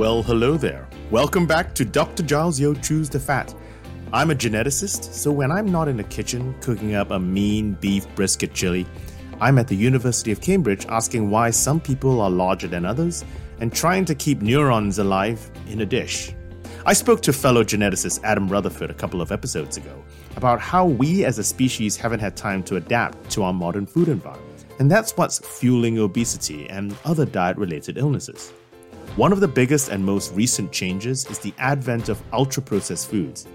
Well, hello there. Welcome back to Dr. Giles Yeo Chews the Fat. I'm a geneticist, so when I'm not in the kitchen cooking up a mean beef brisket chili, I'm at the University of Cambridge asking why some people are larger than others and trying to keep neurons alive in a dish. I spoke to fellow geneticist Adam Rutherford a couple of episodes ago about how we as a species haven't had time to adapt to our modern food environment. And that's what's fueling obesity and other diet related illnesses. One of the biggest and most recent changes is the advent of ultra processed foods.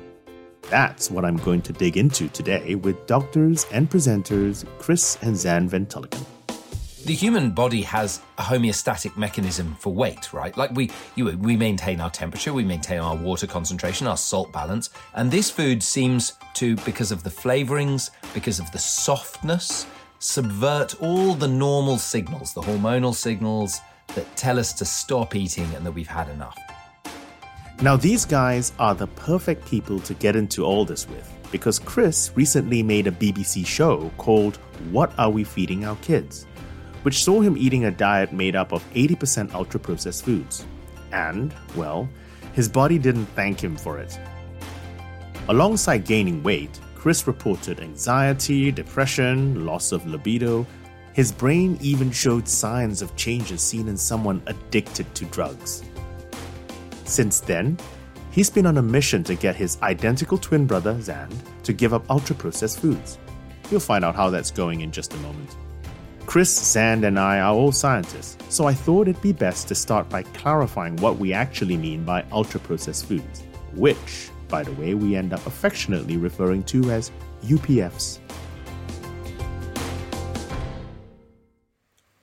That's what I'm going to dig into today with doctors and presenters Chris and Xand Van The human body has a homeostatic mechanism for weight, right? Like we, you, we maintain our temperature, we maintain our water concentration, our salt balance, and this food seems to, because of the flavorings, because of the softness, subvert all the normal signals, the hormonal signals, that tell us to stop eating and that we've had enough. Now, these guys are the perfect people to get into all this with because Chris recently made a BBC show called What Are We Feeding Our Kids? which saw him eating a diet made up of 80% ultra processed foods. And, well, his body didn't thank him for it. Alongside gaining weight, Chris reported anxiety, depression, loss of libido, his brain even showed signs of changes seen in someone addicted to drugs. Since then, he's been on a mission to get his identical twin brother, Xand, to give up ultra processed foods. You'll find out how that's going in just a moment. Chris, Zand, and I are all scientists, so I thought it'd be best to start by clarifying what we actually mean by ultra processed foods, which, by the way, we end up affectionately referring to as UPFs.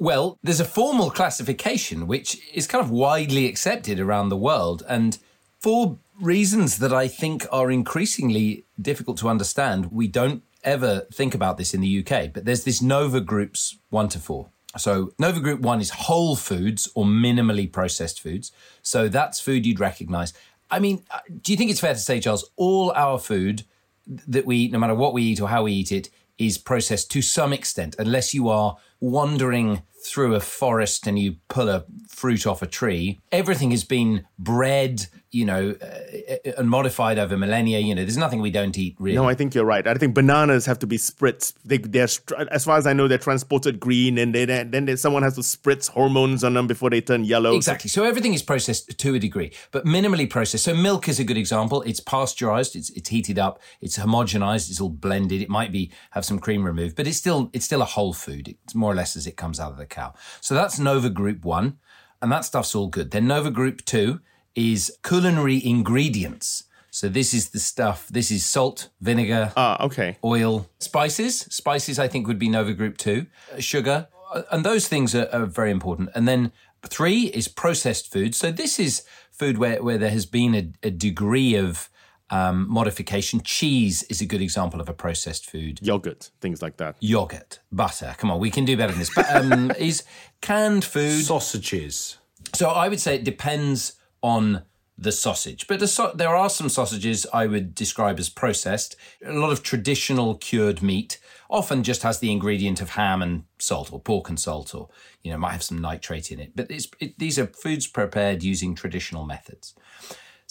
Well, there's a formal classification which is kind of widely accepted around the world. And for reasons that I think are increasingly difficult to understand, we don't ever think about this in the UK. But there's this Nova Groups 1 to 4. So, Nova Group 1 is whole foods or minimally processed foods. So, that's food you'd recognize. I mean, uh, do you think it's fair to say, Charles, all our food that we eat, no matter what we eat or how we eat it, is processed to some extent, unless you are wandering through a forest and you pull a fruit off a tree, everything has been bred, you know, uh, and modified over millennia. You know, there's nothing we don't eat really. No, I think you're right. I think bananas have to be spritzed. They, they're, as far as I know, they're transported green, and they, then they, someone has to spritz hormones on them before they turn yellow. Exactly. So everything is processed to a degree, but minimally processed. So milk is a good example. It's pasteurized. It's it's heated up. It's homogenized. It's all blended. It might be have some cream removed, but it's still it's still a whole food. It's more or less as it comes out of the cow. So that's Nova Group One, and that stuff's all good. Then Nova Group Two is culinary ingredients. So this is the stuff. This is salt, vinegar, uh, okay, oil, spices. Spices, I think, would be Nova Group Two. Uh, sugar, uh, and those things are, are very important. And then three is processed food. So this is food where, where there has been a, a degree of um, modification. Cheese is a good example of a processed food. Yogurt, things like that. Yogurt, butter. Come on, we can do better than this. But um, is canned food sausages? So I would say it depends on the sausage. But there are some sausages I would describe as processed. A lot of traditional cured meat often just has the ingredient of ham and salt or pork and salt or, you know, might have some nitrate in it. But it, these are foods prepared using traditional methods.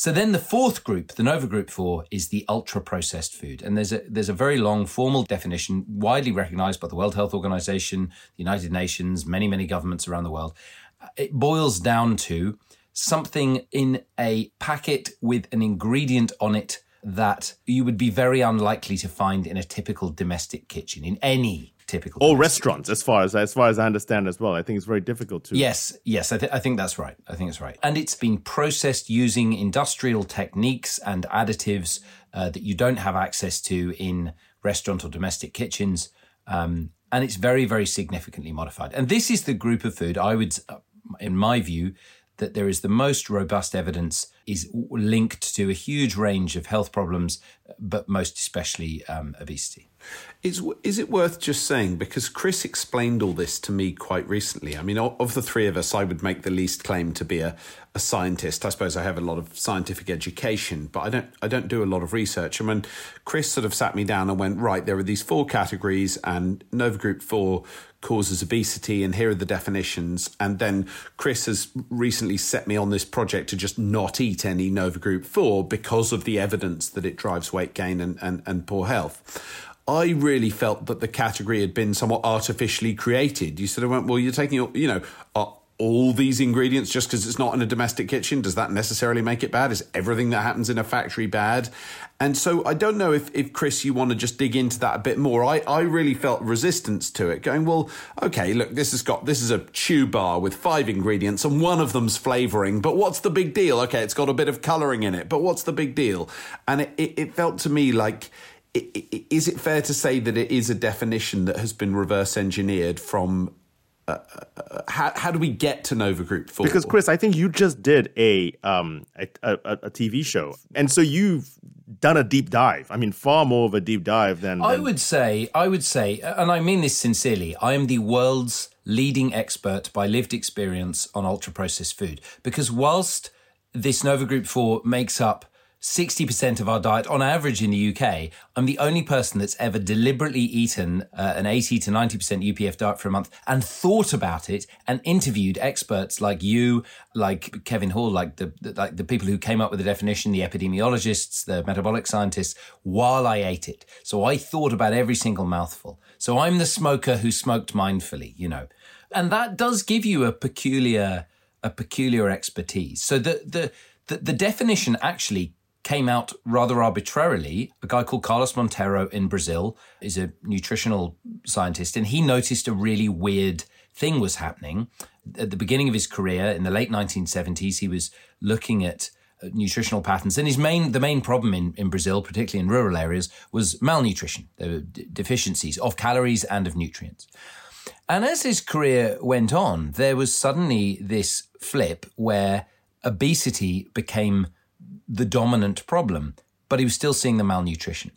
So then the fourth group, the Nova Group 4, is the ultra processed food. And there's a there's a very long formal definition widely recognized by the World Health Organization, the United Nations, many many governments around the world. Uh, it boils down to something in a packet with an ingredient on it that you would be very unlikely to find in a typical domestic kitchen in any typical or restaurants as far as as far as i understand as well. I think it's very difficult to yes yes I, th- I think that's right. I think it's right. And it's been processed using industrial techniques and additives uh, that you don't have access to in restaurant or domestic kitchens um, and it's very very significantly modified. And this is the group of food i would uh, in my view that there is the most robust evidence is linked to a huge range of health problems, but most especially um, obesity. Is is it worth just saying because Chris explained all this to me quite recently? I mean, of the three of us, I would make the least claim to be a, a scientist. I suppose I have a lot of scientific education, but I don't I don't do a lot of research. And when Chris sort of sat me down and went, right, there are these four categories, and Nova Group Four causes obesity, and here are the definitions. And then Chris has recently set me on this project to just not eat any Nova Group 4 because of the evidence that it drives weight gain and, and, and poor health. I really felt that the category had been somewhat artificially created. You sort of went, well, you're taking, your, you know, uh, all these ingredients just because it's not in a domestic kitchen? Does that necessarily make it bad? Is everything that happens in a factory bad? And so I don't know if, if Chris, you want to just dig into that a bit more. I, I really felt resistance to it, going, well, okay, look, this has got this is a chew bar with five ingredients and one of them's flavoring, but what's the big deal? Okay, it's got a bit of colouring in it, but what's the big deal? And it, it, it felt to me like is it fair to say that it is a definition that has been reverse engineered from uh, uh, how, how do we get to Nova Group 4? Because Chris, I think you just did a um a, a, a, TV show, and so you've done a deep dive. I mean, far more of a deep dive than, than I would say. I would say, and I mean this sincerely. I am the world's leading expert by lived experience on ultra processed food because whilst this Nova Group 4 makes up 60% of our diet on average in the UK. I'm the only person that's ever deliberately eaten uh, an 80 to 90% UPF diet for a month and thought about it and interviewed experts like you, like Kevin Hall, like the, like the people who came up with the definition, the epidemiologists, the metabolic scientists, while I ate it. So I thought about every single mouthful. So I'm the smoker who smoked mindfully, you know. And that does give you a peculiar a peculiar expertise. So the the the, the definition actually came out rather arbitrarily. A guy called Carlos Monteiro in Brazil is a nutritional scientist, and he noticed a really weird thing was happening. At the beginning of his career in the late 1970s, he was looking at uh, nutritional patterns and his main the main problem in, in brazil particularly in rural areas was malnutrition there were d- deficiencies of calories and of nutrients and as his career went on there was suddenly this flip where obesity became the dominant problem, but he was still seeing the malnutrition.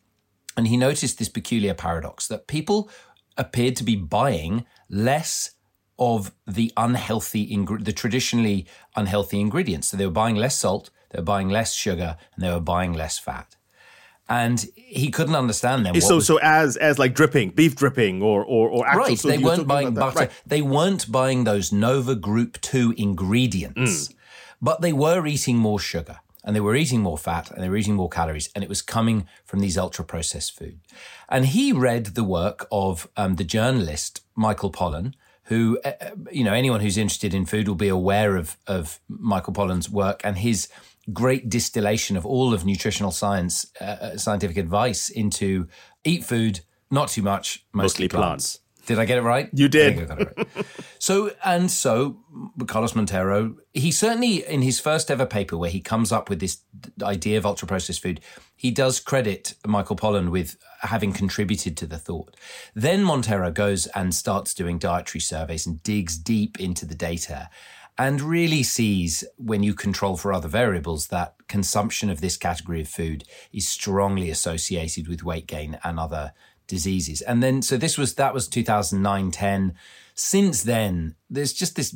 And he noticed this peculiar paradox that people appeared to be buying less of the unhealthy, ing- the traditionally unhealthy ingredients. So they were buying less salt, they were buying less sugar, and they were buying less fat. And he couldn't understand them. So, was, so as as like dripping, beef dripping, or or, or actual, right? So they weren't buying butter. Right. They weren't buying those Nova Group Two ingredients, mm. but they were eating more sugar and they were eating more fat and they were eating more calories, and it was coming from these ultra processed food. And he read the work of um, the journalist Michael Pollan, who, uh, uh, you know, anyone who's interested in food will be aware of, of Michael Pollan's work and his great distillation of all of nutritional science, uh, uh scientific advice into eat food, not too much, mostly, mostly plants. plants. Did I get it right? You did. Right. so and so, Carlos Monteiro, he certainly in his first ever paper where he comes up with this idea of ultra processed food, he does credit Michael Pollan with having contributed to the thought. Then Monteiro goes and starts doing dietary surveys and digs deep into the data and really sees when you control for other variables that consumption of this category of food is strongly associated with weight gain and other diseases. And then, so this was, that was 2009, 10. Since then, there's just this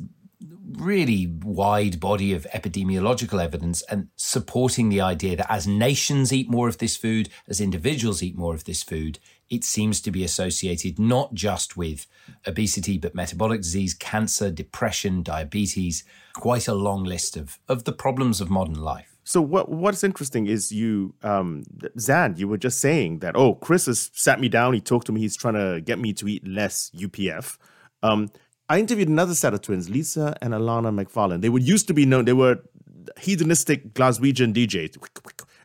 really wide body of epidemiological evidence and supporting the idea that as nations eat more of this food, as individuals eat more of this food, it seems to be associated not just with obesity, but metabolic disease, cancer, depression, diabetes, quite a long list of, of the problems of modern life. So what what's interesting is you, um, Xand, you were just saying that oh, Chris has sat me down. He talked to me. He's trying to get me to eat less UPF. Um, I interviewed another set of twins, Lisa and Alana McFarlane. They were used to be known. They were hedonistic Glaswegian DJs,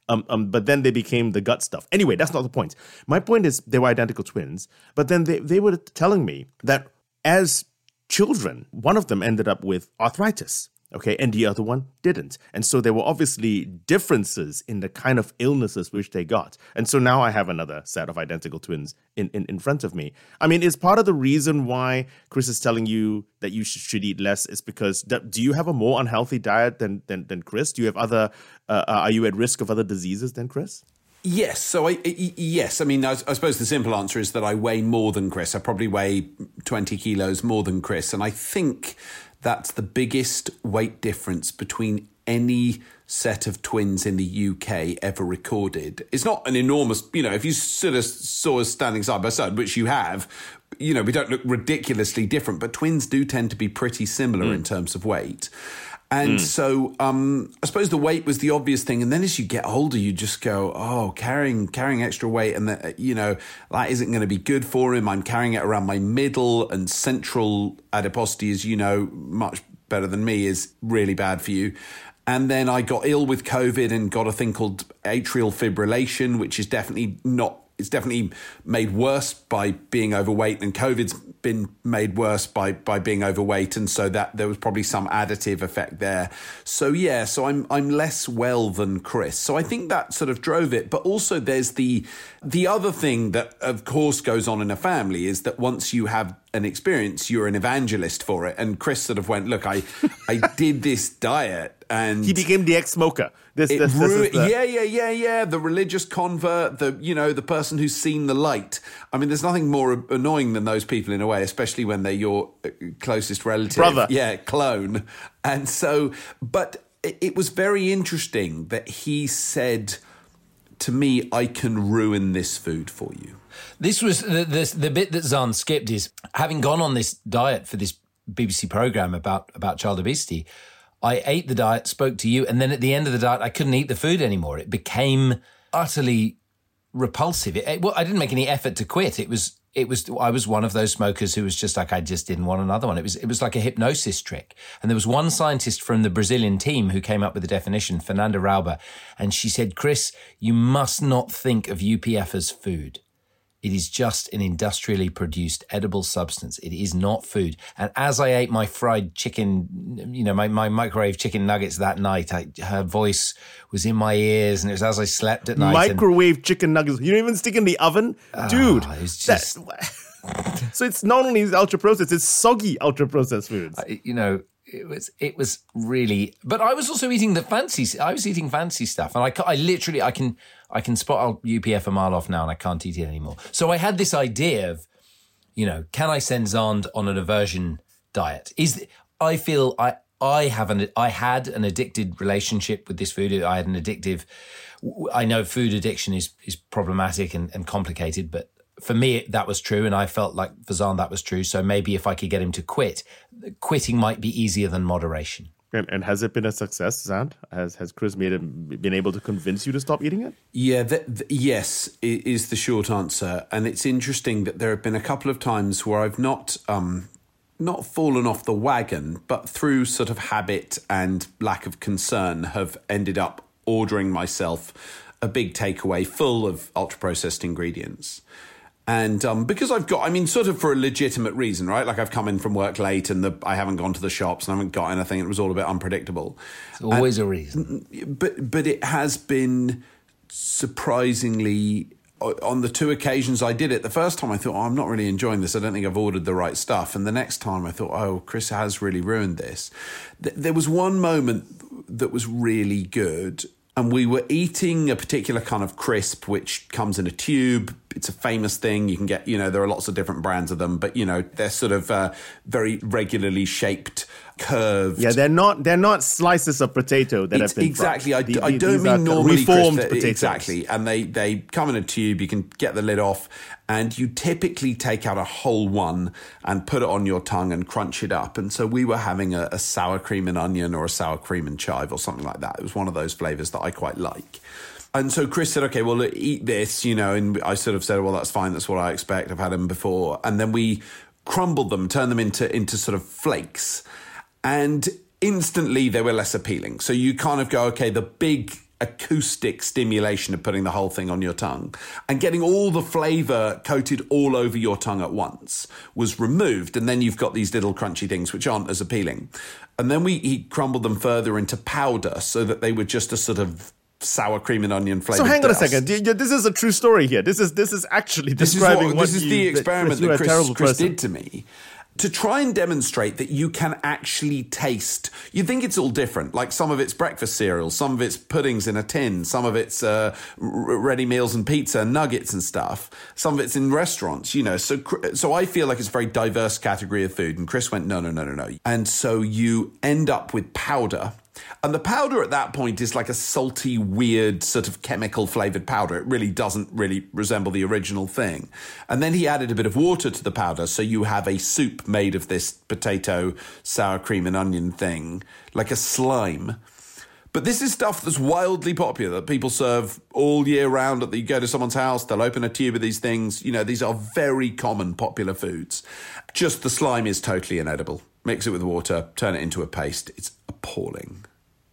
Um, um, but then they became the gut stuff. Anyway, that's not the point. My point is they were identical twins, but then they, they were telling me that as children, one of them ended up with arthritis okay, and the other one didn't. And so there were obviously differences in the kind of illnesses which they got. And so now I have another set of identical twins in, in, in front of me. I mean, is part of the reason why Chris is telling you that you should, should eat less is because do you have a more unhealthy diet than, than, than Chris? Do you have other, uh, uh are you at risk of other diseases than Chris? Yes. So I, yes, I mean, I, I, suppose the simple answer is that I weigh more than Chris. I probably weigh 20 kilos more than Chris. And I think that's the biggest weight difference between any set of twins in the UK ever recorded. It's not an enormous, you know, if you sort of saw us standing side by side, which you have, you know, we don't look ridiculously different, but twins do tend to be pretty similar mm. in terms of weight. And mm. so um, I suppose the weight was the obvious thing. And then as you get older, you just go, oh, carrying carrying extra weight, and that you know that isn't going to be good for him. I'm carrying it around my middle and central adiposity, as you know much better than me, is really bad for you. And then I got ill with COVID and got a thing called atrial fibrillation, which is definitely not it's definitely made worse by being overweight, and COVID's been made worse by by being overweight, and so that there was probably some additive effect there. So yeah, so I'm I'm less well than Chris. So I think that sort of drove it. But also there's the the other thing that of course goes on in a family is that once you have an experience, you're an evangelist for it. And Chris sort of went, look, I I did this diet and he became the ex-smoker. This, this, this the... yeah, yeah, yeah, yeah. The religious convert, the you know, the person who's seen the light. I mean, there's nothing more annoying than those people in a way, especially when they're your uh, closest relative, brother, yeah, clone. And so, but it was very interesting that he said to me, "I can ruin this food for you." This was the, the, the bit that Xand skipped is having gone on this diet for this BBC program about about child obesity. I ate the diet, spoke to you, and then at the end of the diet, I couldn't eat the food anymore. It became utterly repulsive. It, well, I didn't make any effort to quit. It was, it was, I was one of those smokers who was just like, I just didn't want another one. It was, it was like a hypnosis trick. And there was one scientist from the Brazilian team who came up with the definition, Fernanda Rauber, and she said, Chris, you must not think of UPF as food. It is just an industrially produced edible substance. It is not food. And as I ate my fried chicken, you know, my, my microwave chicken nuggets that night, I, her voice was in my ears, and it was as I slept at night. Microwave and, chicken nuggets. You don't even stick in the oven, oh, dude. It's just. so it's not only ultra processed; it's soggy ultra processed foods. You know, it was it was really but i was also eating the fancy i was eating fancy stuff and i, I literally i can i can spot upf a mile off now and i can't eat it anymore. So i had this idea of you know can i send Xand on an aversion diet? Is i feel i i have an i had an addicted relationship with this food. I had an addictive i know food addiction is is problematic and, and complicated but for me, that was true, and I felt like for Xand that was true. So maybe if I could get him to quit, quitting might be easier than moderation. And, and has it been a success, Xand? Has has Chris made him been able to convince you to stop eating it? Yeah, the, the, yes is the short answer. And it's interesting that there have been a couple of times where I've not um, not fallen off the wagon, but through sort of habit and lack of concern, have ended up ordering myself a big takeaway full of ultra processed ingredients. And um, because I've got, I mean, sort of for a legitimate reason, right? Like I've come in from work late and the, I haven't gone to the shops and I haven't got anything. It was all a bit unpredictable. It's always and, a reason. But but it has been surprisingly on the two occasions I did it. The first time I thought, oh, I'm not really enjoying this. I don't think I've ordered the right stuff. And the next time I thought, oh, Chris has really ruined this. There was one moment that was really good and we were eating a particular kind of crisp which comes in a tube it's a famous thing you can get you know there are lots of different brands of them but you know they're sort of uh, very regularly shaped curved yeah they're not they're not slices of potato that it's have been exactly I, the, I, don't mean normally reformed crisp, potatoes. exactly and they they come in a tube you can get the lid off and you typically take out a whole one and put it on your tongue and crunch it up. And so we were having a, a sour cream and onion or a sour cream and chive or something like that. It was one of those flavors that I quite like. And so Chris said, okay, well, eat this, you know, and I sort of said, well, that's fine. That's what I expect. I've had them before. And then we crumbled them, turned them into, into sort of flakes. And instantly they were less appealing. So you kind of go, okay, the big acoustic stimulation of putting the whole thing on your tongue and getting all the flavor coated all over your tongue at once was removed. And then you've got these little crunchy things which aren't as appealing. And then we he crumbled them further into powder so that they were just a sort of sour cream and onion flavor. So hang on a second. This is a true story here. This is this is actually describing this is what, this is you, the experiment that, that Chris, Chris did to me to try and demonstrate that you can actually taste. You think it's all different, like some of it's breakfast cereal, some of it's puddings in a tin, some of it's uh, ready meals and pizza, and nuggets and stuff. Some of it's in restaurants, you know. So, so I feel like it's a very diverse category of food. And Chris went, no, no, no, no, no. And so you end up with powder and the powder at that point is like a salty, weird, sort of chemical flavored powder. It really doesn't really resemble the original thing. And then he added a bit of water to the powder. So you have a soup made of this potato, sour cream, and onion thing, like a slime. But this is stuff that's wildly popular that people serve all year round. That you go to someone's house, they'll open a tube of these things. You know, these are very common, popular foods. Just the slime is totally inedible. Mix it with water, turn it into a paste. It's appalling.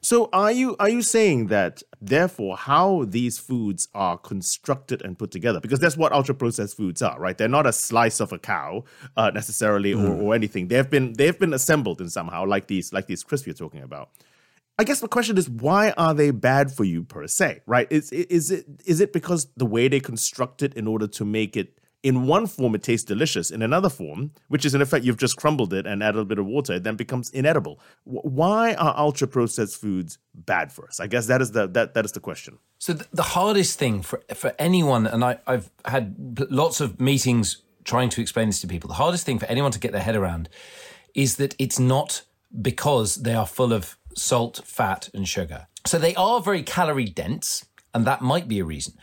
So are you are you saying that therefore how these foods are constructed and put together because that's what ultra processed foods are, right? They're not a slice of a cow uh, necessarily mm. or, or anything. They've been they've been assembled in somehow like these like these crisps you're talking about. I guess the question is why are they bad for you per se, right? Is is it is it because the way they construct it in order to make it in one form it tastes delicious. In another form which is in effect you've just crumbled it and added a bit of water it then becomes inedible. Why are ultra processed foods bad for us? I guess that is the that, that is the question. So the hardest thing for for anyone and I, i've had lots of meetings trying to explain this to people. The hardest thing for anyone to get their head around is that it's not because they are full of salt fat and sugar. So they are very calorie dense and that might be a reason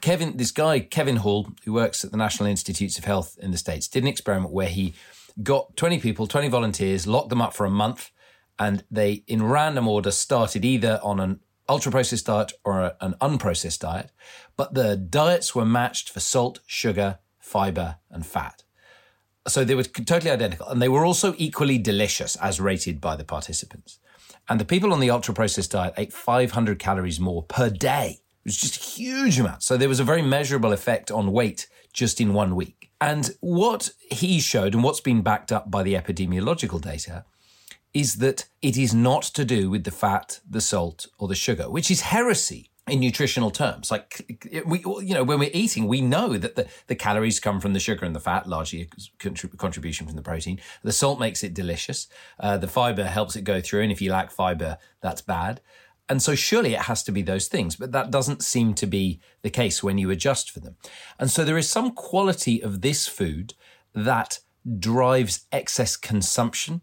Kevin, this guy, Kevin Hall, who works at the National Institutes of Health in the States, did an experiment where he got 20 people, 20 volunteers, locked them up for a month, and they, in random order, started either on an ultra processed diet or a, an unprocessed diet. But the diets were matched for salt, sugar, fiber, and fat. So they were totally identical. And they were also equally delicious as rated by the participants. And the people on the ultra processed diet ate 500 calories more per day it was just a huge amount. So there was a very measurable effect on weight just in one week. And what he showed, and what's been backed up by the epidemiological data, is that it is not to do with the fat, the salt, or the sugar, which is heresy in nutritional terms. Like we, you know, when we're eating, we know that the, the calories come from the sugar and the fat, largely a contribution from the protein. The salt makes it delicious. Uh, the fiber helps it go through, and if you lack fiber, that's bad. And so surely it has to be those things, but that doesn't seem to be the case when you adjust for them. And so there is some quality of this food that drives excess consumption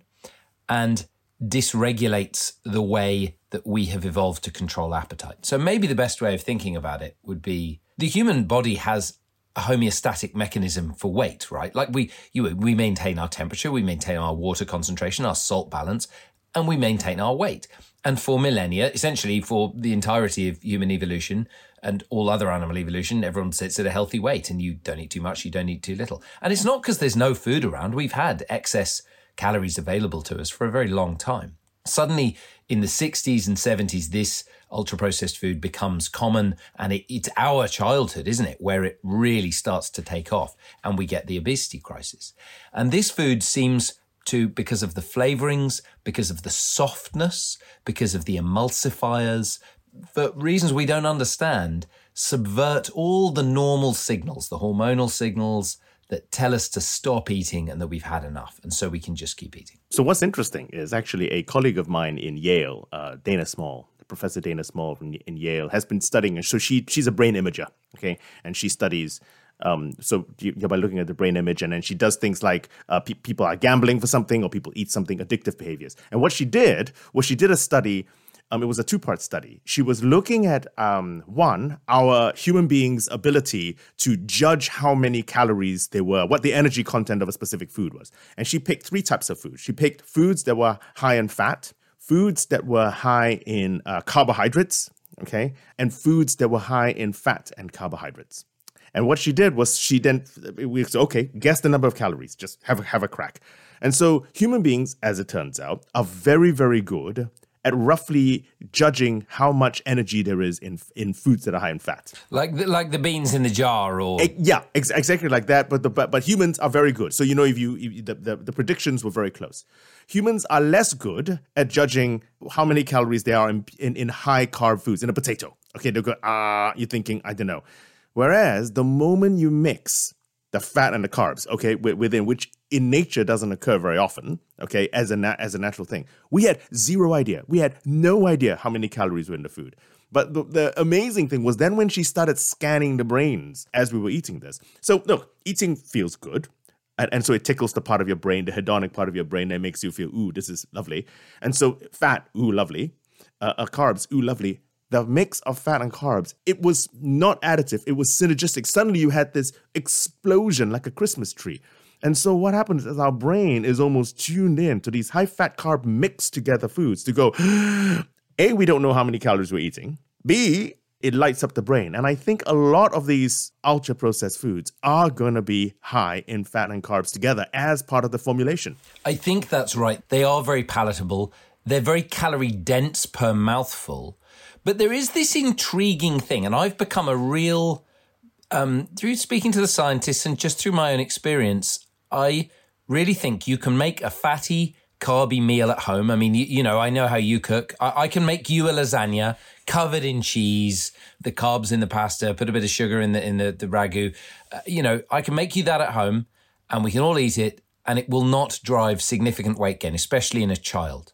and dysregulates the way that we have evolved to control appetite. So maybe the best way of thinking about it would be the human body has a homeostatic mechanism for weight, right? Like we you we maintain our temperature, we maintain our water concentration, our salt balance, and we maintain our weight. And for millennia, essentially for the entirety of human evolution and all other animal evolution, everyone sits at a healthy weight and you don't eat too much, you don't eat too little. And it's not because there's no food around. We've had excess calories available to us for a very long time. Suddenly, in the 60s and 70s, this ultra processed food becomes common and it, it's our childhood, isn't it, where it really starts to take off and we get the obesity crisis. And this food seems to because of the flavorings, because of the softness, because of the emulsifiers, for reasons we don't understand, subvert all the normal signals, the hormonal signals that tell us to stop eating and that we've had enough. And so we can just keep eating. So, what's interesting is actually a colleague of mine in Yale, uh, Dana Small, Professor Dana Small from, in Yale, has been studying. So, she, she's a brain imager, okay? And she studies um, so you, by looking at the brain image, and then she does things like uh, pe- people are gambling for something or people eat something, addictive behaviors. And what she did was she did a study. Um, it was a two-part study. She was looking at um, one, our human beings' ability to judge how many calories there were, what the energy content of a specific food was, and she picked three types of food. She picked foods that were high in fat, foods that were high in uh, carbohydrates, okay, and foods that were high in fat and carbohydrates. And what she did was she then we said, okay, guess the number of calories, just have a, have a crack. And so human beings, as it turns out, are very very good at roughly judging how much energy there is in in foods that are high in fat. Like the, like the beans in the jar, or Eh, yeah, ex- exactly like that. But the but, but humans are very good. So you know if you, if the, the the predictions were very close. Humans are less good at judging how many calories there are in in, in high carb foods in a potato. Okay, they're good. Ah, you're thinking I don't know. Whereas the moment you mix the fat and the carbs, okay, within which in nature doesn't occur very often, okay, as a as a natural thing. We had zero idea. We had no idea how many calories were in the food. But the, the amazing thing was then when she started scanning the brains as we were eating this. So look, eating feels good. And, and so it tickles the part of your brain, the hedonic part of your brain that makes you feel, ooh, this is lovely. And so fat, ooh, lovely. Uh, uh, carbs, ooh, lovely the mix of fat and carbs, it was not additive, it was synergistic. Suddenly you had this explosion like a Christmas tree. And so what happens is our brain is almost tuned in to these high fat carb mixed together foods to go, A, we don't know how many calories we're eating. B, it lights up the brain. And I think a lot of these ultra processed foods are going to be high in fat and carbs together as part of the formulation. I think that's right. They are very palatable. They're very calorie dense per mouthful. But there is this intriguing thing, and I've become a real, um, through speaking to the scientists and just through my own experience, I really think you can make a fatty, carby meal at home. I mean, you, you know, I know how you cook. I, I can make you a lasagna covered in cheese, the carbs in the pasta, put a bit of sugar in the in the, the ragu. Uh, you know, I can make you that at home, and we can all eat it, and it will not drive significant weight gain, especially in a child.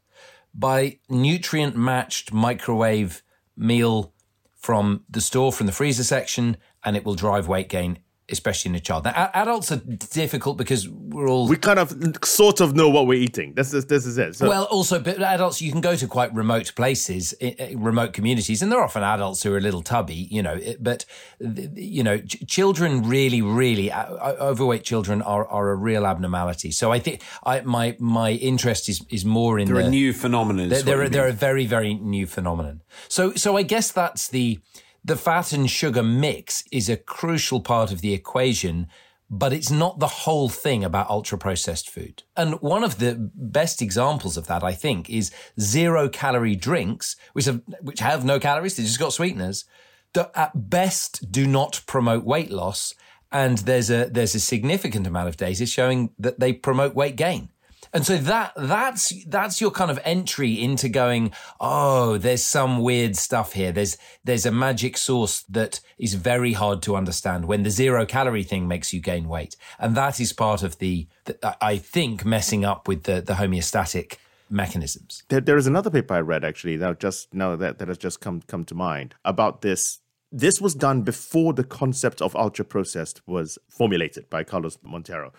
By nutrient matched microwave meal from the store, from the freezer section, and it will drive weight gain, especially in a child. Now, a- adults are difficult because we're all. We kind of sort of know what we're eating. This is this is it. So, well, also, but adults, you can go to quite remote places, i- i- remote communities, and they're often adults who are a little tubby, you know. But you know, ch- children really, really uh, overweight children are, are a real abnormality. So I think I my my interest is is more in They're the a new phenomenon. they're, they're, they're a very, very new phenomenon. So, so I guess that's the the fat and sugar mix is a crucial part of the equation, but it's not the whole thing about ultra processed food. And one of the best examples of that, I think, is zero calorie drinks, which have which have no calories, they just got sweeteners, that at best do not promote weight loss. And there's a there's a significant amount of data showing that they promote weight gain. And so that that's that's your kind of entry into going, oh, there's some weird stuff here. There's there's a magic sauce that is very hard to understand when the zero calorie thing makes you gain weight. And that is part of the, the I think messing up with the the homeostatic mechanisms. there, there is another paper I read actually that just now that, that has just come come to mind about this. This was done before the concept of ultra processed was formulated by Carlos Monteiro.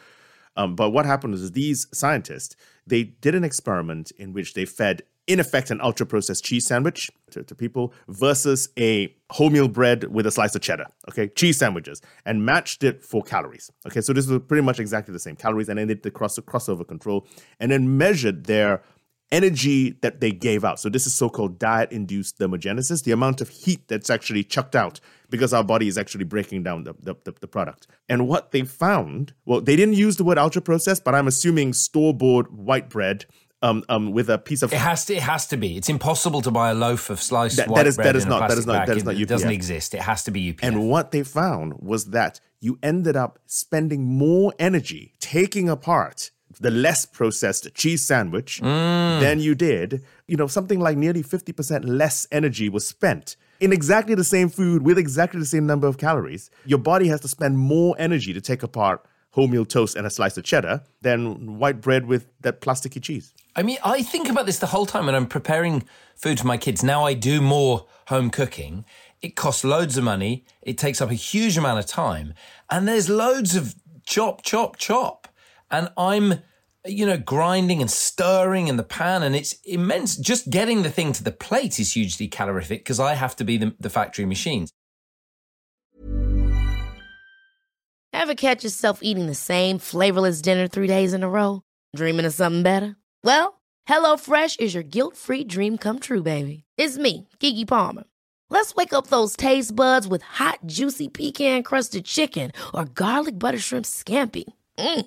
Um, but what happened is these scientists they did an experiment in which they fed in effect an ultra processed cheese sandwich to, to people versus a wholemeal bread with a slice of cheddar okay? Cheese sandwiches and matched it for calories okay? So this was pretty much exactly the same calories and then they did the cross, crossover control and then measured their energy that they gave out. So this is so-called diet-induced thermogenesis, the amount of heat that's actually chucked out because our body is actually breaking down the, the, the, the product. And what they found, well, they didn't use the word ultra-processed, but I'm assuming store-bought white bread um, um, with a piece of It has to. It has to be. It's impossible to buy a loaf of sliced That- that white is- that bread is in a not- that is not- bag. that is not It doesn't exist. It has to be UPF. And what they found was that you ended up spending more energy taking apart the less processed cheese sandwich mm. than you did. You know, something like nearly 50% less energy was spent in exactly the same food with exactly the same number of calories. Your body has to spend more energy to take apart wholemeal toast and a slice of cheddar than white bread with that plasticky cheese. I mean, I think about this the whole time when I'm preparing food for my kids. Now I do more home cooking. It costs loads of money. It takes up a huge amount of time. And there's loads of chop, chop, chop. And I'm, you know, grinding and stirring in the pan. And it's immense. Just getting the thing to the plate is hugely calorific because I have to be the, the factory machines. Ever catch yourself eating the same flavorless dinner three days in a row? Dreaming of something better? Well, HelloFresh is your guilt free dream come true, baby. It's me, Gigi Palmer. Let's wake up those taste buds with hot, juicy pecan crusted chicken or garlic butter shrimp scampi. Mm.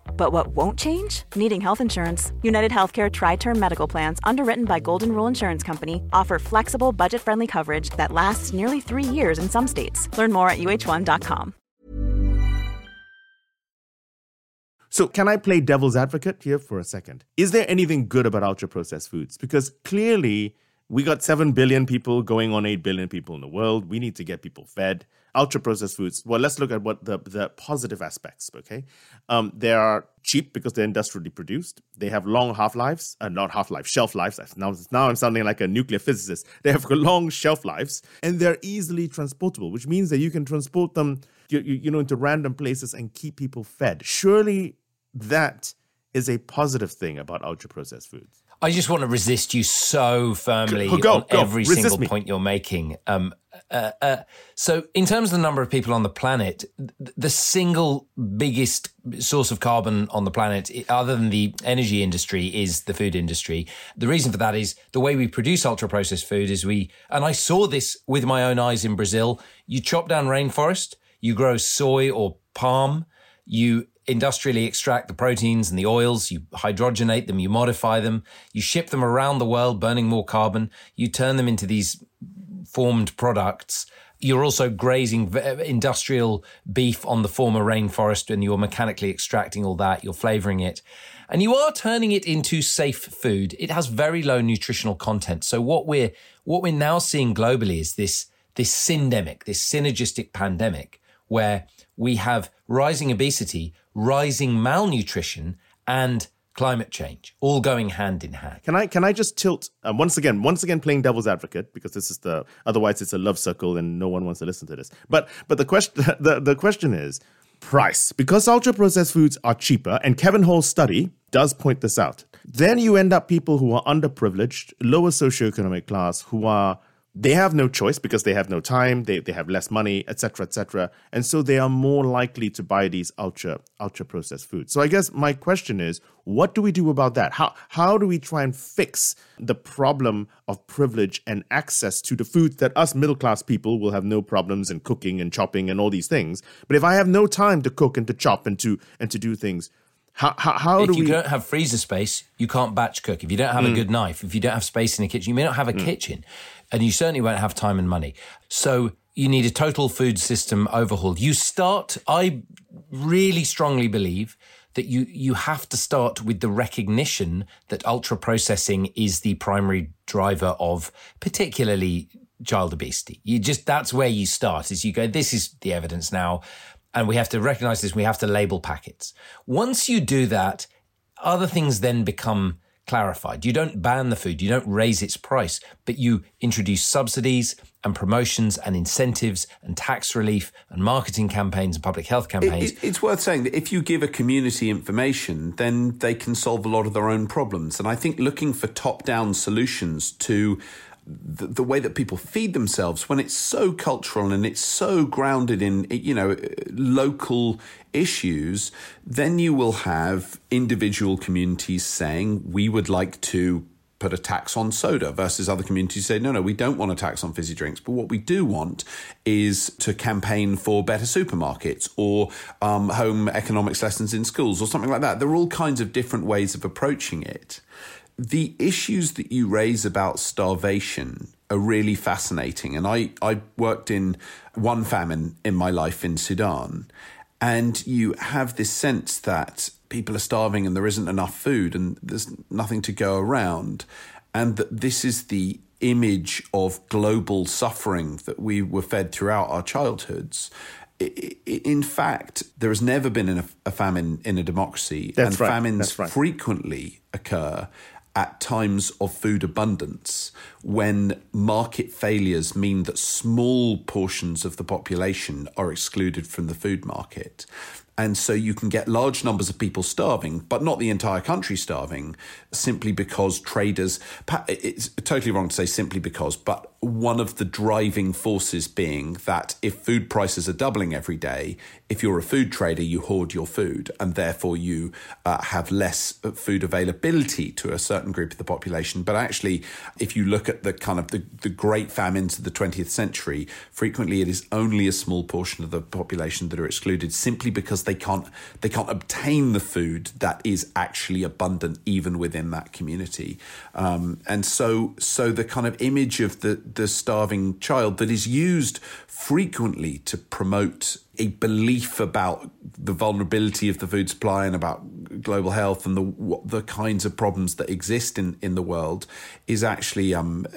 But what won't change? Needing health insurance. United Healthcare TriTerm Medical Plans, underwritten by Golden Rule Insurance Company, offer flexible, budget friendly coverage that lasts nearly three years in some states. Learn more at uh1.com. So, can I play devil's advocate here for a second? Is there anything good about ultra processed foods? Because clearly, we got 7 billion people going on 8 billion people in the world. We need to get people fed. Ultra processed foods. Well, let's look at what the, the positive aspects, okay? Um, they are cheap because they're industrially produced. They have long half lives, uh, not half life, shelf lives. Now, now I'm sounding like a nuclear physicist. They have long shelf lives and they're easily transportable, which means that you can transport them, you, you, know, into random places and keep people fed. Surely that is a positive thing about ultra processed foods. I just want to resist you so firmly Go, go, on go. every Resist single me. point you're making. Um, uh, uh, so, in terms of the number of people on the planet, the single biggest source of carbon on the planet, other than the energy industry, is the food industry. The reason for that is the way we produce ultra processed food is we, and I saw this with my own eyes in Brazil. You chop down rainforest, you grow soy or palm, you industrially extract the proteins and the oils, you hydrogenate them, you modify them, you ship them around the world, burning more carbon, you turn them into these formed products. You're also grazing uh, industrial beef on the former rainforest and you're mechanically extracting all that, you're flavoring it. And you are turning it into safe food. It has very low nutritional content. So what we're what we're now seeing globally is this this syndemic, this synergistic pandemic where we have rising obesity, rising malnutrition, and climate change all going hand in hand. Can I can I just tilt um, once again once again playing devil's advocate because this is the otherwise it's a love circle and no one wants to listen to this. But but the question the, the question is price because ultra processed foods are cheaper and Kevin Hall's study does point this out. Then you end up people who are underprivileged, lower socioeconomic class who are they have no choice because they have no time, they, they have less money, etc., etc. And so they are more likely to buy these ultra ultra processed foods. So I guess my question is, what do we do about that? How how do we try and fix the problem of privilege and access to the foods that us middle class people will have no problems in cooking and chopping and all these things. But if I have no time to cook and to chop and to and to do things, how how, how if you we don't have freezer space, you can't batch cook. If you don't have a mm. good knife, if you don't have space in the kitchen, you may not have a mm. kitchen, and you certainly won't have time and money. So you need a total food system overhaul. You start. I really strongly believe that you you have to start with the recognition that ultra processing is the primary driver of particularly child obesity. You just that's where you start. Is you go. This is the evidence now and we have to recognize this. We have to label packets. Once you do that, other things then become clarified. You don't ban the food, you don't raise its price, but you introduce subsidies and promotions and incentives and tax relief and marketing campaigns and public health It- campaigns. it- it's worth saying that if you give a community information, then they can solve a lot of their own problems. And I think looking for top down solutions to the, the way that people feed themselves when it's so cultural and it's so grounded in you know local issues then you will have individual communities saying we would like to put a tax on soda versus other communities say no no we don't want a tax on fizzy drinks but what we do want is to campaign for better supermarkets or um, home economics lessons in schools or something like that there are all kinds of different ways of approaching it the issues that you raise about starvation are really fascinating. And I, I worked in one famine in my life in Sudan. And you have this sense that people are starving and there isn't enough food and there's nothing to go around. And that this is the image of global suffering that we were fed throughout our childhoods. In fact, there has never been a, a famine in a democracy, That's and right, famines right. frequently occur at times of food abundance when market failures mean that small portions of the population are excluded from the food market. And so you can get large numbers of people starving, but not the entire country starving, simply because traders, it's totally wrong to say simply because, but one of the driving forces being that if food prices are doubling every day, if you're a food trader, you hoard your food, and therefore you uh, have less food availability to a certain group of the population. But actually, if you look at the kind of the, the great famines of the 20th century, frequently it is only a small portion of the population that are excluded simply because they can't they can't obtain the food that is actually abundant even within that community. Um, and so so the kind of image of the the starving child that is used frequently to promote a belief about the vulnerability of the food supply and about global health and the what, the kinds of problems that exist in, in the world is actually um,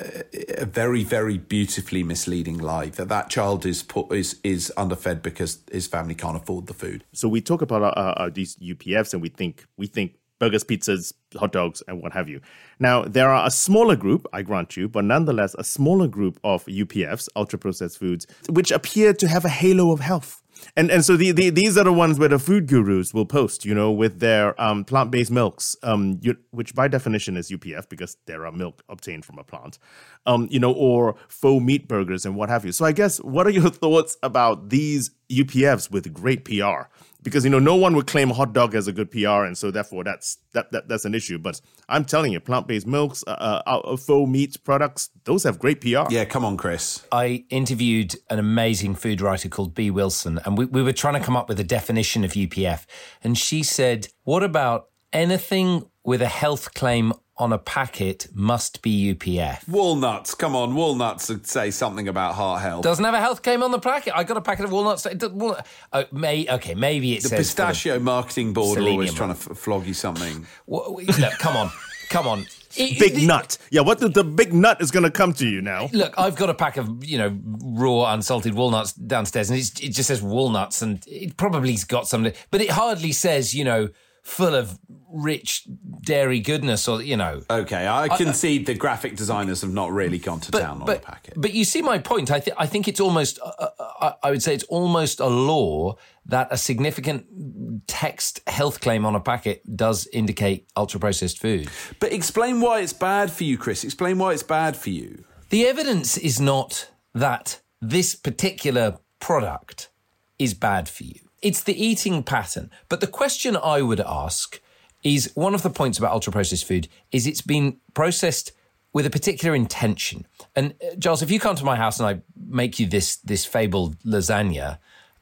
a very very beautifully misleading lie that that child is put is is underfed because his family can't afford the food. So we talk about uh, uh, these UPFs, and we think we think burgers, pizzas, hot dogs, and what have you. Now there are a smaller group, I grant you, but nonetheless a smaller group of UPFs, ultra processed foods, which appear to have a halo of health. And and so the, the, these are the ones where the food gurus will post, you know, with their um, plant based milks, um, you, which by definition is UPF because there are milk obtained from a plant, um, you know, or faux meat burgers and what have you. So I guess what are your thoughts about these UPFs with great PR? Because you know no one would claim a hot dog as a good PR, and so therefore that's that, that that's an issue. But I'm telling you, plant based milks, uh, uh, faux meat products, those have great PR. Yeah, come on, Chris. I interviewed an amazing food writer called Bee Wilson, and we, we were trying to come up with a definition of UPF. And she said, What about anything with a health claim on a packet must be UPF? Walnuts, come on, walnuts would say something about heart health. Doesn't have a health claim on the packet. I got a packet of walnuts. Walnut- Oh, may, okay, maybe it the says. for the- pistachio marketing board are always trying to f- flog you something. Wha- Look, come on, come on. It- Big it- nut. Yeah, what the, the big nut is going to come to you now? Look, I've got a pack of you know raw unsalted walnuts downstairs, and it's, it just says walnuts, and it probably's got something, but it hardly says you know full of rich dairy goodness or you know. Okay, I concede the graphic designers have not really gone to town on but, the packet. but you see my point. I, th- I think it's almost, uh, uh, I would say it's almost a law that a significant text health claim on a packet does indicate ultra processed food. But explain why it's bad for you, Chris. Explain why it's bad for you. The evidence is not that this particular product is bad for you. It's the eating pattern. But the question I would ask is one of the points about ultra processed food is it's been processed with a particular intention. And uh, Giles, if you come to my house and I make you this this fabled lasagna,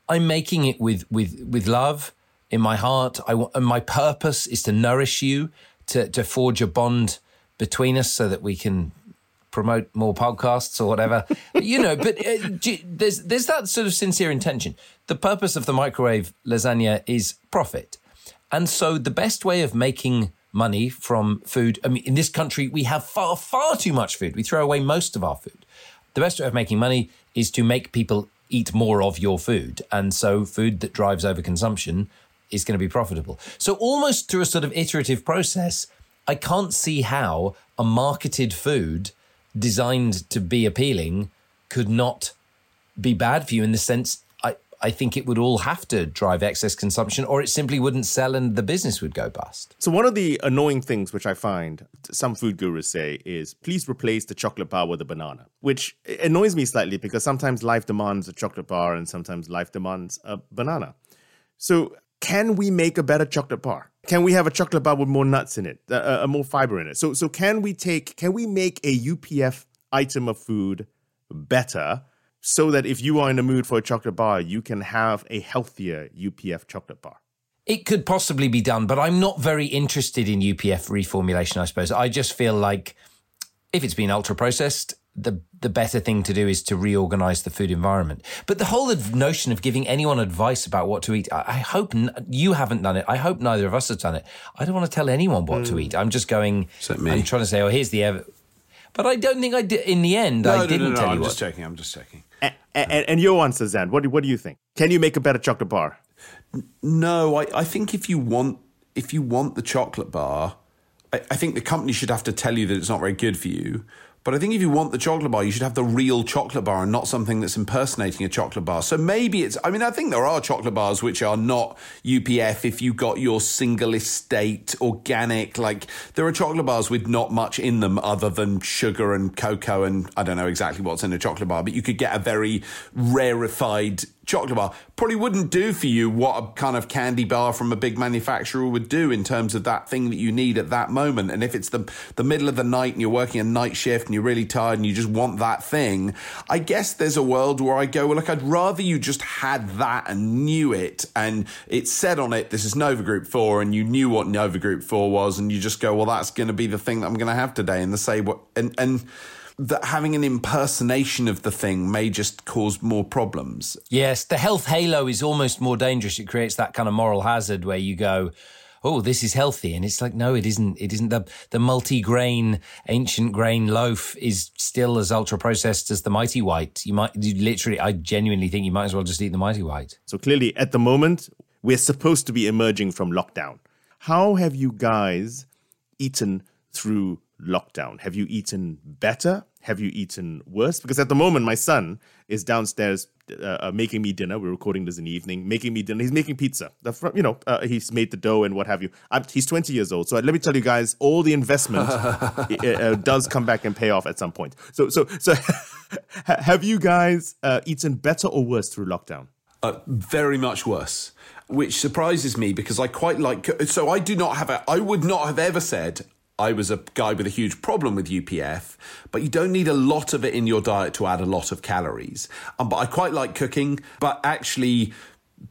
I'm making it with with with love in my heart. I want, and my purpose is to nourish you, to to forge a bond between us, so that we can promote more podcasts or whatever. you know, but uh, g- there's there's that sort of sincere intention. The purpose of the microwave lasagna is profit, and so the best way of making money from food. I mean, in this country, we have far far too much food. We throw away most of our food. The best way of making money is to make people eat more of your food, and so food that drives overconsumption is going to be profitable. So almost through a sort of iterative process, I can't see how a marketed food designed to be appealing could not be bad for you in the sense I, I think it would all have to drive excess consumption or it simply wouldn't sell and the business would go bust. So one of the annoying things which I find some food gurus say is please replace the chocolate bar with a banana, which annoys me slightly because sometimes life demands a chocolate bar and sometimes life demands a banana. So can we make a better chocolate bar? Can we have a chocolate bar with more nuts in it, uh, uh, more fiber in it? So so can we take can we make a UPF item of food better so that if you are in the mood for a chocolate bar, you can have a healthier UPF chocolate bar? It could possibly be done, but I'm not very interested in UPF reformulation, I suppose. I just feel like if it's been ultra processed, the the better thing to do is to reorganize the food environment. But the whole notion of giving anyone advice about what to eat, I, I hope n- you haven't done it. I hope neither of us have done it. I don't want to tell anyone what to hmm. eat. I'm just going. Except me. I'm trying to say, oh, here's the. Ev-. But I don't think I did. In the end, No, I no, didn't no, no, tell I'm you just checking. I'm just checking. And, and, and your answer, Suzanne, what do, what do you think? Can you make a better chocolate bar? No, I, I think if you want if you want the chocolate bar, I, I think the company should have to tell you that it's not very good for you. But I think if you want the chocolate bar, you should have the real chocolate bar and not something that's impersonating a chocolate bar. So maybe it's, I mean, I think there are chocolate bars which are not UPF if you got your single estate organic. Like there are chocolate bars with not much in them other than sugar and cocoa and I don't know exactly what's in a chocolate bar, but you could get a very rarefied chocolate bar probably wouldn't do for you what a kind of candy bar from a big manufacturer would do in terms of that thing that you need at that moment. And if it's the the middle of the night and you're working a night shift and you're really tired and you just want that thing, I guess there's a world where I go, well, look, I'd rather you just had that and knew it and it said on it, this is Nova Group 4 and you knew what Nova Group 4 was and you just go, well, that's going to be the thing that I'm going to have today and the say what and and that having an impersonation of the thing may just cause more problems. Yes, the health halo is almost more dangerous. It creates that kind of moral hazard where you go, "Oh, this is healthy," and it's like, no, it isn't. It isn't. The the multi-grain ancient grain loaf is still as ultra processed as the mighty white. You might you literally, I genuinely think you might as well just eat the mighty white. So clearly, at the moment, we're supposed to be emerging from lockdown. How have you guys eaten through lockdown? Have you eaten better? Have you eaten worse? Because at the moment, my son is downstairs uh, uh, making me dinner. We're recording this in the evening, making me dinner. He's making pizza. The you know, uh, he's made the dough and what have you. I'm, he's 20 years old. So let me tell you guys, all the investment uh, does come back and pay off at some point. So, so, so have you guys uh, eaten better or worse through lockdown? Uh, very much worse which surprises me because I quite like. So I do not have a. I would not have ever said I was a guy with a huge problem with UPF, but you don't need a lot of it in your diet to add a lot of calories. Um, but I quite like cooking, but actually,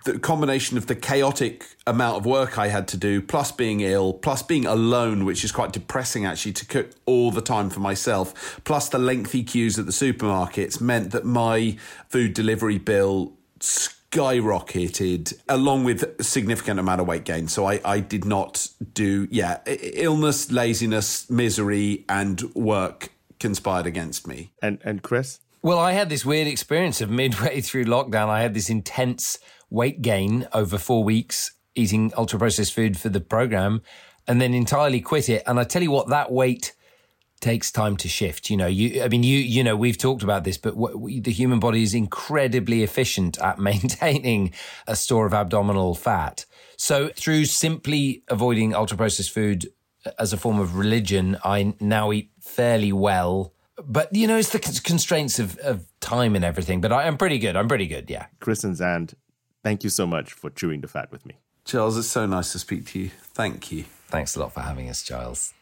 the combination of the chaotic amount of work I had to do, plus being ill, plus being alone, which is quite depressing actually to cook all the time for myself, plus the lengthy queues at the supermarkets meant that my food delivery bill skyrocketed along with a significant amount of weight gain. So I, I did not do, yeah, illness, laziness, misery, and work conspired against me. And, and Chris? Well, I had this weird experience of midway through lockdown. I had this intense weight gain over four weeks eating ultra processed food for the program and then entirely quit it. And I tell you what, that weight takes time to shift. You know, you, I mean, you, you know, we've talked about this, but the human body is incredibly efficient at maintaining a store of abdominal fat. So through simply avoiding ultra processed food uh, as a form of religion, I now eat fairly well. But, you know, it's the constraints of, of time and everything. But I, am pretty good. I'm pretty good. Yeah. Chris and Xand, thank you so much for chewing the fat with me. Charles, it's so nice to speak to you. Thank you. Thanks a lot for having us, Giles.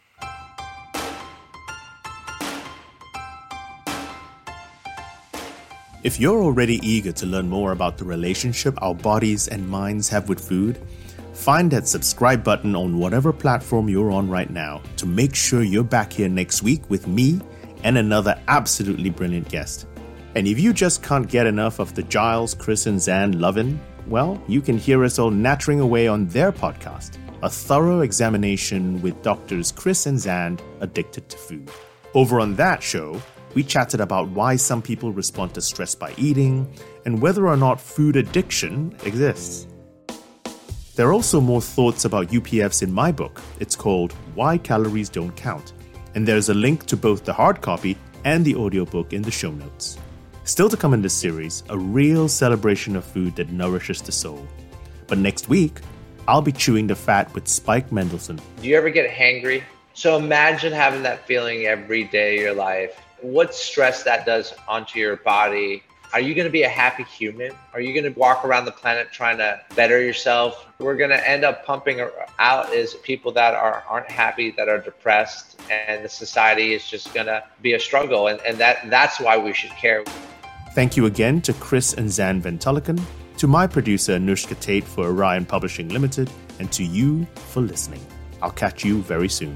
If you're already eager to learn more about the relationship our bodies and minds have with food, find that subscribe button on whatever platform you're on right now to make sure you're back here next week with me and another absolutely brilliant guest. And if you just can't get enough of the Giles, Chris, and Xand lovin', well, you can hear us all nattering away on their podcast, a thorough examination with doctors Chris and Xand addicted to food. Over on that show, we chatted about why some people respond to stress by eating and whether or not food addiction exists. There are also more thoughts about UPFs in my book. It's called Why Calories Don't Count, and there's a link to both the hard copy and the audiobook in the show notes. Still to come in this series, a real celebration of food that nourishes the soul. But next week, I'll be chewing the fat with Spike Mendelsohn. Do you ever get hangry? So imagine having that feeling every day of your life what stress that does onto your body. Are you going to be a happy human? Are you going to walk around the planet trying to better yourself? We're going to end up pumping out is people that are aren't happy, that are depressed, and the society is just going to be a struggle. And, and that that's why we should care. Thank you again to Chris and Xand Van to my producer Anushka Tate for Orion Publishing Limited, and to you for listening. I'll catch you very soon.